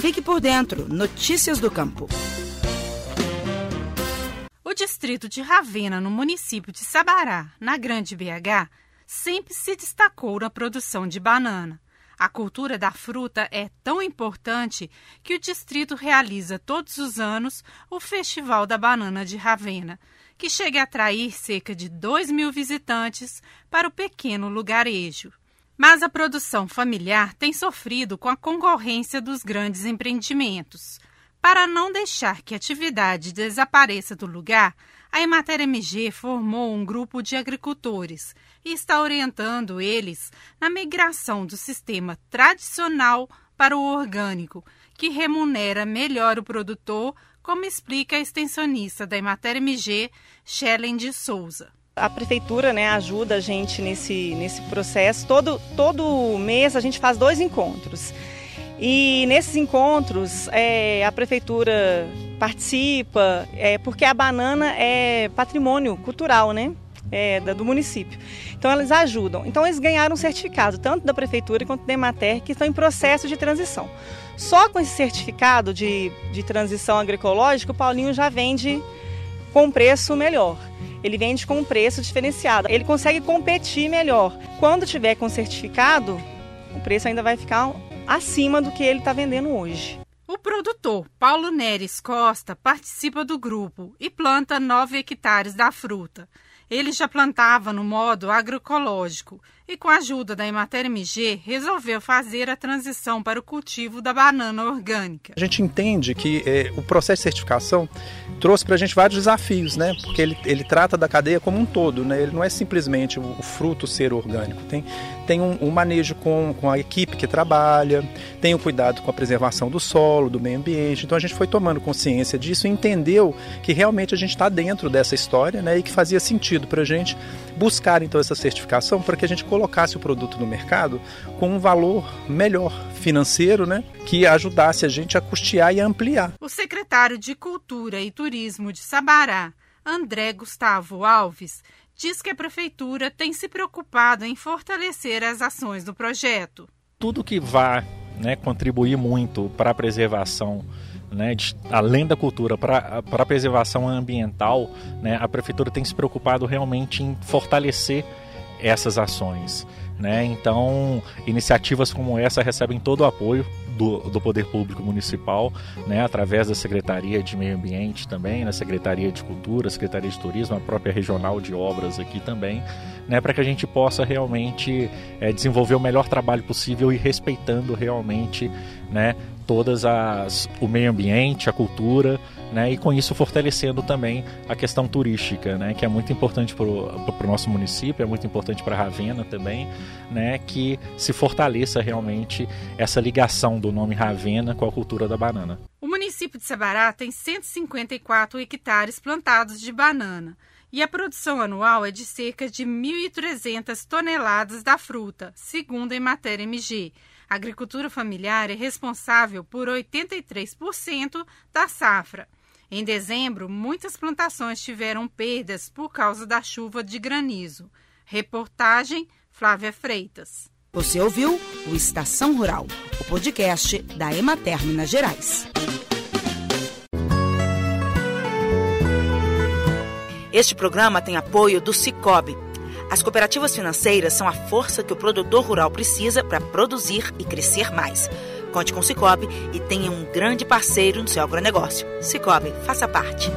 Fique por dentro. Notícias do Campo. O distrito de Ravena, no município de Sabará, na Grande BH, sempre se destacou na produção de banana. A cultura da fruta é tão importante que o distrito realiza todos os anos o Festival da Banana de Ravena, que chega a atrair cerca de 2 mil visitantes para o pequeno lugarejo. Mas a produção familiar tem sofrido com a concorrência dos grandes empreendimentos. Para não deixar que a atividade desapareça do lugar, a Emater MG formou um grupo de agricultores e está orientando eles na migração do sistema tradicional para o orgânico, que remunera melhor o produtor, como explica a extensionista da Emater MG, Shellen de Souza. A prefeitura né, ajuda a gente nesse, nesse processo. Todo, todo mês a gente faz dois encontros. E nesses encontros é, a prefeitura participa, é, porque a banana é patrimônio cultural, né? É, do município. Então eles ajudam. Então eles ganharam um certificado, tanto da prefeitura quanto da Emater, que estão em processo de transição. Só com esse certificado de, de transição agroecológica, o Paulinho já vende com preço melhor. Ele vende com um preço diferenciado. Ele consegue competir melhor. Quando tiver com certificado, o preço ainda vai ficar acima do que ele está vendendo hoje. O produtor Paulo Neres Costa participa do grupo e planta 9 hectares da fruta. Ele já plantava no modo agroecológico e, com a ajuda da Emater MG, resolveu fazer a transição para o cultivo da banana orgânica. A gente entende que eh, o processo de certificação trouxe para a gente vários desafios, né? Porque ele, ele trata da cadeia como um todo, né? Ele não é simplesmente o, o fruto ser orgânico. Tem, tem um, um, manejo com, com a equipe que trabalha, tem o cuidado com a preservação do solo, do meio ambiente. Então a gente foi tomando consciência disso e entendeu que realmente a gente está dentro dessa história, né? E que fazia sentido sentido para a gente buscar então essa certificação para que a gente colocasse o produto no mercado com um valor melhor financeiro, né, que ajudasse a gente a custear e a ampliar. O secretário de Cultura e Turismo de Sabará, André Gustavo Alves, diz que a prefeitura tem se preocupado em fortalecer as ações do projeto. Tudo que vá né, contribuir muito para a preservação né, de, além da cultura, para a preservação ambiental, né, a prefeitura tem se preocupado realmente em fortalecer essas ações. Né? Então, iniciativas como essa recebem todo o apoio do, do Poder Público Municipal, né? através da Secretaria de Meio Ambiente também, na Secretaria de Cultura, Secretaria de Turismo, a própria Regional de Obras aqui também, né? para que a gente possa realmente é, desenvolver o melhor trabalho possível e respeitando realmente né, todas as o meio ambiente, a cultura, né, e com isso fortalecendo também a questão turística, né, que é muito importante para o nosso município, é muito importante para Ravena também, né, que se fortaleça realmente essa ligação do nome Ravena com a cultura da banana. O município de Sabará tem 154 hectares plantados de banana e a produção anual é de cerca de 1.300 toneladas da fruta, segundo a Emater MG. A agricultura familiar é responsável por 83% da safra. Em dezembro, muitas plantações tiveram perdas por causa da chuva de granizo. Reportagem Flávia Freitas. Você ouviu o Estação Rural, o podcast da Emater Minas Gerais. Este programa tem apoio do Cicobi as cooperativas financeiras são a força que o produtor rural precisa para produzir e crescer mais. Conte com o Cicobi e tenha um grande parceiro no seu agronegócio. Cicobi, faça parte.